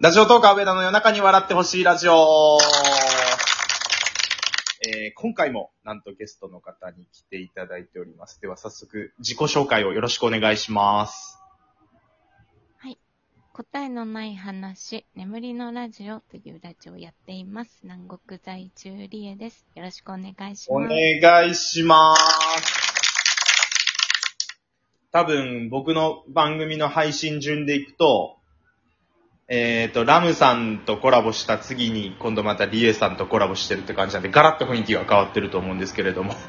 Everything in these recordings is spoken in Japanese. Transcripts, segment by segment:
ラジオトーカー上田の夜中に笑ってほしいラジオ。えー、今回もなんとゲストの方に来ていただいております。では早速自己紹介をよろしくお願いします。答えのない話、眠りのラジオというラジオをやっています。南国在住リエです。よろしくお願いしおます。願いします。多分僕の番組の配信順でいくと、えっ、と、ラムさんとコラボした次に今度またリエさんとコラボしてるって感じなんで、ガラッと雰囲気が変わってると思うんですけれども。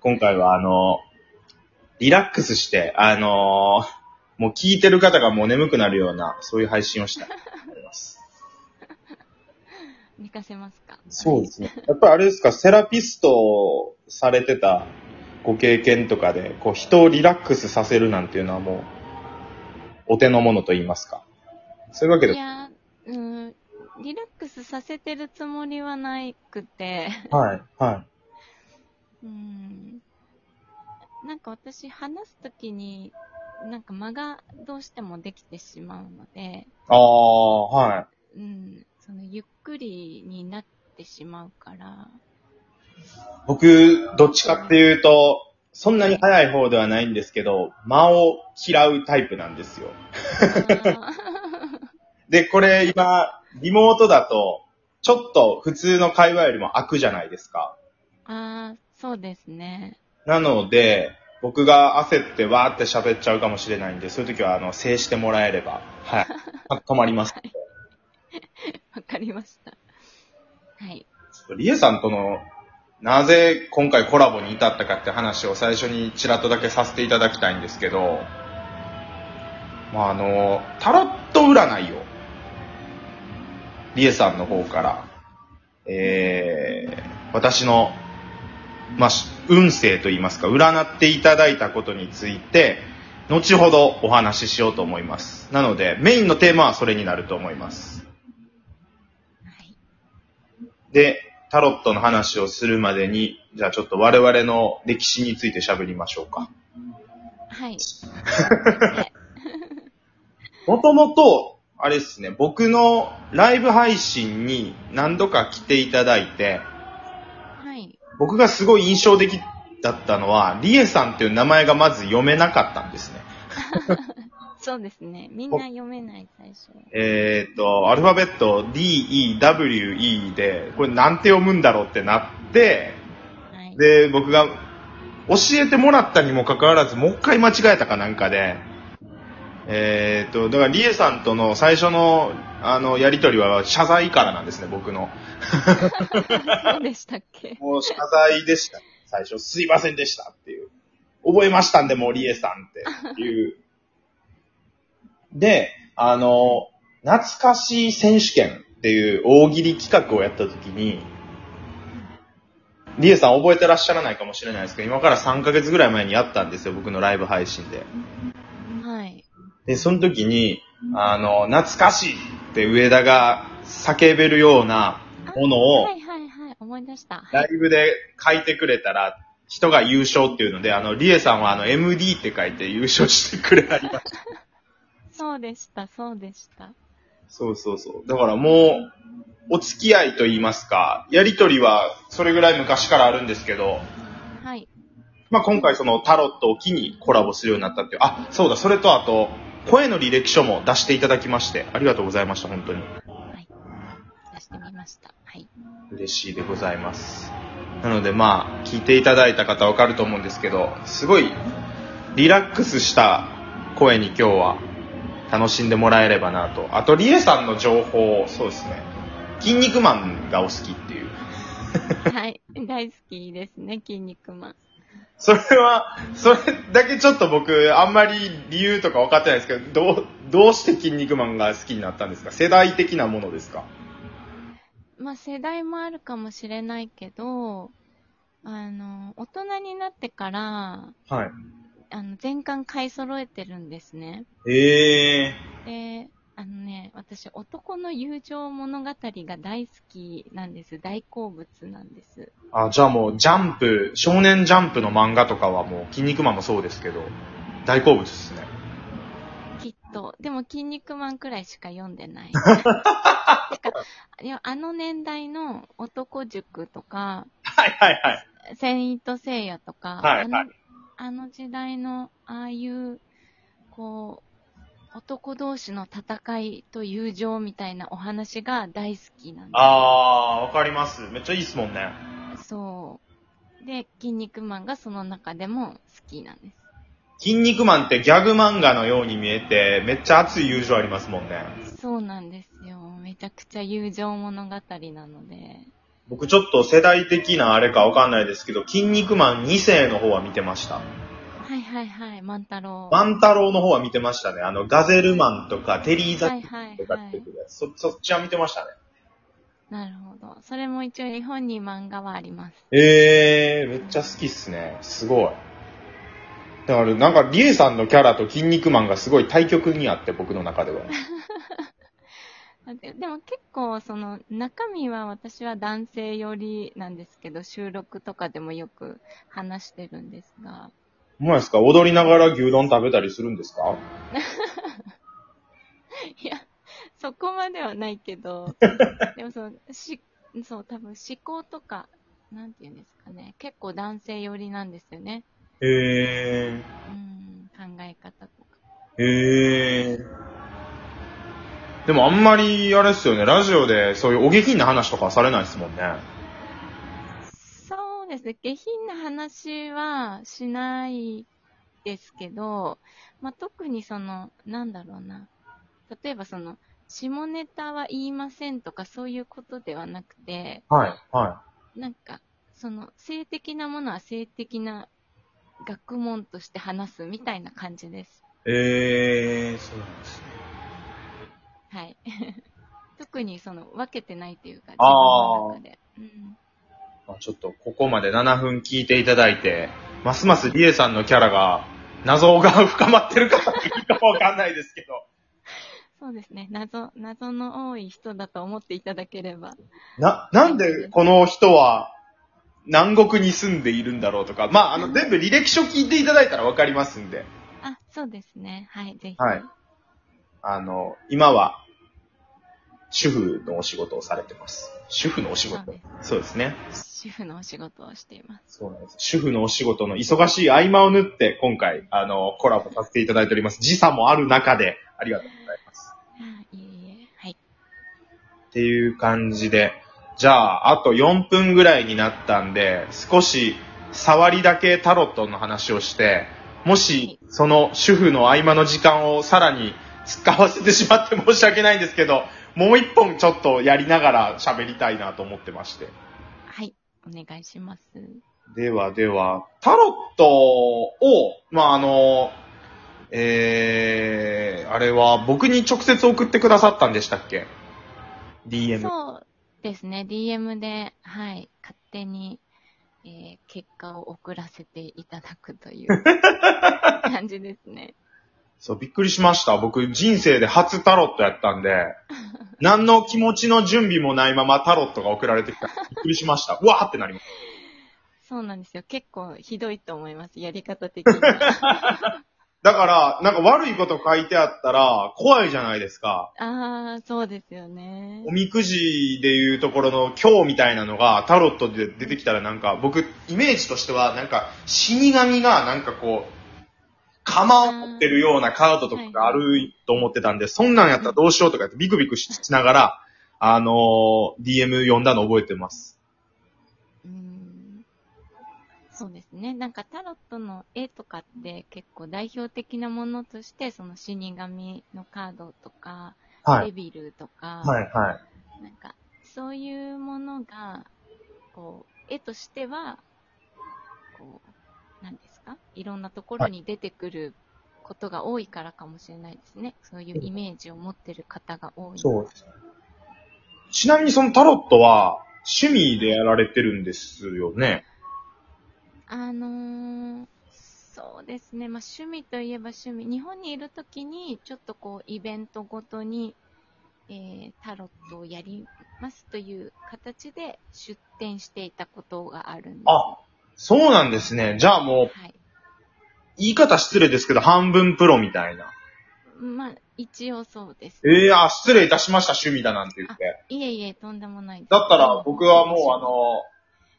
今回はあの、リラックスして、あのもう聞いてる方がもう眠くなるような、そういう配信をしたいと思います。寝かせますか？そうですね。やっぱりあれですか、セラピストをされてたご経験とかで、こう人をリラックスさせるなんていうのはもう、お手の物と言いますか。そういうわけで。いや、うん、リラックスさせてるつもりはなくて、はい、はうん、なんか私話すときに、なんか間がどうしてもできてしまうので、い。ああ、はい。うん、そのゆっくりになってしまうから、僕、どっちかっていうと、そんなに早い方ではないんですけど、間を嫌うタイプなんですよ。で、これ今、リモートだと、ちょっと普通の会話よりも開くじゃないですか。あー、そうですね。なので、僕が焦ってわーって喋っちゃうかもしれないんで、そういう時は、あの、制してもらえれば、はい。止まります。わかりました。はい。リエさんとの、なぜ今回コラボに至ったかって話を最初にちらっとだけさせていただきたいんですけど、まあ、あの、タロット占いを、リエさんの方から、えー、私の、まあ、し運勢といいますか、占っていただいたことについて、後ほどお話ししようと思います。なので、メインのテーマはそれになると思います。はい。で、タロットの話をするまでに、じゃあちょっと我々の歴史について喋りましょうか。はい。もともと、あれですね、僕のライブ配信に何度か来ていただいて、はい。僕がすごい印象的だったのは、リエさんっていう名前がまず読めなかったんですね。そうですね。みんな読めない、最初。えっ、と、アルファベット D, E, W, E で、これなんて読むんだろうってなって、はい。で、僕が教えてもらったにもかかわらず、もう一回間違えたかなんかで、えーっと、だからリエさんとの最初の、あの、やりとりは謝罪からなんですね、僕の。そうでしたっけ？もう謝罪でした。最初、すいませんでしたっていう。覚えましたんで、もうリエさんっていう。で、あの、懐かしい選手権っていう大喜利企画をやった時に、リエさん覚えてらっしゃらないかもしれないですけど、今から3ヶ月ぐらい前にやったんですよ、僕のライブ配信で。はい。で、その時に、あの、懐かしいって上田が叫べるようなものをはいはいはい。思い出した。ライブで書いてくれたら、人が優勝っていうので、あの、リエさんはあの、MD って書いて優勝してくれはりました。そうでした、そうでした。そうそうそう。だからもう、お付き合いと言いますか、やりとりはそれぐらい昔からあるんですけど、はい。まあ、今回そのタロットを機にコラボするようになったっていう、あ、そうだ、それとあと、声の履歴書も出していただきまして、ありがとうございました、本当に。はい。出してみました。はい。嬉しいでございます。なのでまあ、聞いていただいた方わかると思うんですけど、すごいリラックスした声に今日は楽しんでもらえればなと。あと、リエさんの情報、そうですね。筋肉マンがお好きっていう。はい。大好きですね、筋肉マン。それは、それだけちょっと僕、あんまり理由とか分かってないですけど、どう、どうして筋肉マンが好きになったんですか？世代的なものですか？まあ世代もあるかもしれないけど、あの、大人になってから、はい。あの、全巻買い揃えてるんですね。ええで、あのね、私、男の友情物語が大好きなんです。大好物なんです。あ、じゃあもう、ジャンプ、少年ジャンプの漫画とかはもう、筋肉マンもそうですけど、大好物ですね。きっと。でも、筋肉マンくらいしか読んでない。あの年代の男塾とか、はいはいはい。セイントセイヤとか、はいはいあの時代の、ああいう、こう、男同士の戦いと友情みたいなお話が大好きなんであー、わかります。めっちゃいいっすもんね。す。そう。で、筋肉マンがその中でも好きなんです。筋肉マンってギャグ漫画のように見えて、めっちゃ熱い友情ありますもんね。そうなんですよ。めちゃくちゃ友情物語なので。僕ちょっと世代的なあれかわかんないですけど、筋肉マン2世の方は見てました。はいはいはい、万太郎。万太郎の方は見てましたね。あの、ガゼルマンとか、テリーザはいはいとかはいってやつ。そ、そっちは見てましたね。なるほど。それも一応日本に漫画はあります。えー、めっちゃ好きっすね。すごい。だから、なんか、リエさんのキャラと筋肉マンがすごい対極にあって、僕の中では。ででも結構その中身は私は男性寄りなんですけど、収録とかでもよく話してるんですが、ほんまですか？踊りながら牛丼食べたりするんですか？いや、そこまではないけど、でもその、し、そう、多分思考とか、なんていうんですかね、結構男性寄りなんですよね。へー。うん、考え方とか。へー。でもあんまり、あれですよね、ラジオでそういうお下品な話とかはされないですもんね。そうですね。下品な話はしないですけど、まあ、特にその、なんだろうな。例えばその、下ネタは言いませんとかそういうことではなくて、はい、はなんか、その、性的なものは性的な学問として話すみたいな感じです。い。えー、そうなんですね。はい。特にその、分けてないというか、自分の中で。うんまあ、ちょっとここまで7分聞いていただいて、ますますリエさんのキャラが、謎が深まってるかっていうかわかんないですけど。そうですね。謎、謎の多い人だと思っていただければ。な、なんでこの人は南国に住んでいるんだろうとか、まあ、あの、全部履歴書聞いていただいたらわかりますんで、あ、そうですね。はい、ぜひ。はいあの、今は、主婦のお仕事をされてます。主婦のお仕事そうですね。主婦のお仕事をしています。そうなんです。主婦のお仕事の忙しい合間を縫って、今回、あの、コラボさせていただいております。時差もある中で、ありがとうございます。あいえいえ。はい。っていう感じで、じゃあ、あと4分ぐらいになったんで、少し触りだけタロットの話をして、もし、その主婦の合間の時間をさらに使わせてしまって申し訳ないんですけど、もう一本ちょっとやりながら喋りたいなと思ってまして。はい。お願いします。ではでは、タロットを、まあ、あの、えー、あれは僕に直接送ってくださったんでしたっけ ?DM。そうですね。DM で、はい。勝手に、えー結果を送らせていただくという 感じですね。そう、びっくりしました。僕、人生で初タロットやったんで、何の気持ちの準備もないままタロットが送られてきた。びっくりしました。うわーってなりましそうなんですよ。結構ひどいと思います。やり方的に。だから、なんか悪いこと書いてあったら、怖いじゃないですか。ああ、そうですよねお。みくじでいうところの今日みたいなのがタロットで出てきたらなんか、僕、イメージとしては、なんか、死神がなんかこう、釜を持ってるようなカードとかがあると思ってたんで、そんなんやったらどうしようとかってビクビクしながら、あのー DM 読んだの覚えてます。うーんそうですね。なんかタロットの絵とかって結構代表的なものとして、その死神のカードとか、はい。デビルとか、はい、はい。なんかそういうものが、こう、絵としては、こう、なんですかいろんなところに出てくることが多いからかもしれないですね。そういうイメージを持ってる方が多い。そうです。ちなみにそのタロットは、趣味でやられてるんですよね？あのーそうですね。まあ、趣味といえば趣味。日本にいるときに、ちょっとこう、イベントごとに、えー、タロットをやりますという形で出展していたことがあるんです。あ、そうなんですね。じゃあもう、はい。言い方失礼ですけど、半分プロみたいな。まあ、一応そうです。ええあ、失礼いたしました、趣味だなんて言って。いえいえ、とんでもないです。だったら僕はもうあの、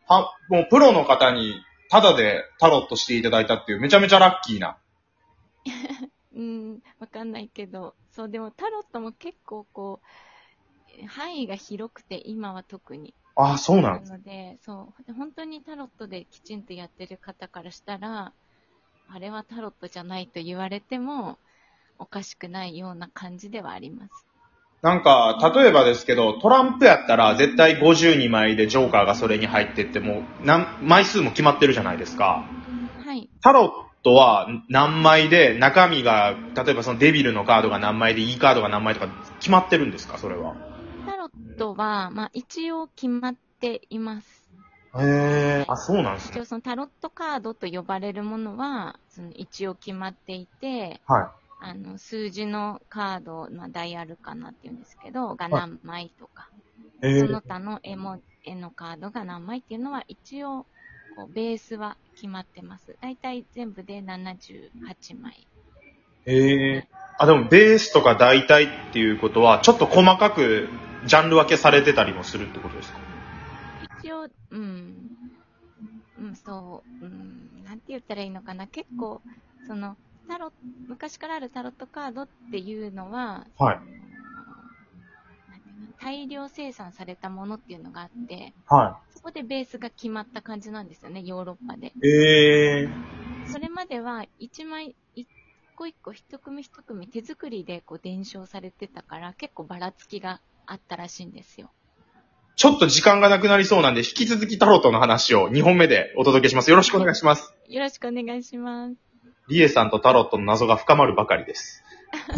は、もうプロの方にタダでタロットしていただいたっていうめちゃめちゃラッキーな。うん、わかんないけど、そう、でもタロットも結構こう、範囲が広くて、今は特に。あ、そうなんなです。ので、そう、で本当にタロットできちんとやってる方からしたら、あれはタロットじゃないと言われても、おかしくないような感じではあります。なんか、例えばですけど、トランプやったら絶対52枚でジョーカーがそれに入ってってもう、なん枚数も決まってるじゃないですか。はい。タロットは何枚で、中身が、例えばそのデビルのカードが何枚で、いいカードが何枚とか決まってるんですかそれは。タロットは、まあ一応決まっています。へえ。あ、そうなんですね。一応そのタロットカードと呼ばれるものは、その一応決まっていて、はあの、数字のカード、まあ、ダイアルかなっていうんですけど、が何枚とか、い。えその他の絵も、絵のカードが何枚っていうのは、一応、こう、ベースは決まってます。だいたい全部で78枚。へえ。あ、でもベースとか大体っていうことは、ちょっと細かくジャンル分けされてたりもするってことですか？一応、うん、うん、そう、うん、なんて言ったらいいのかな。結構、その、タロ昔からあるタロットカードっていうのは、はい大量生産されたものっていうのがあって、はそこでベースが決まった感じなんですよね、ヨーロッパで。い。ええ。それまでは、一枚、一個一個、一組一組手作りでこう伝承されてたから、結構ばらつきがあったらしいんですよ。ちょっと時間がなくなりそうなんで、引き続きタロットの話を2本目でお届けします。よろしくお願いします。よろしくお願いします。リエさんとタロットの謎が深まるばかりです。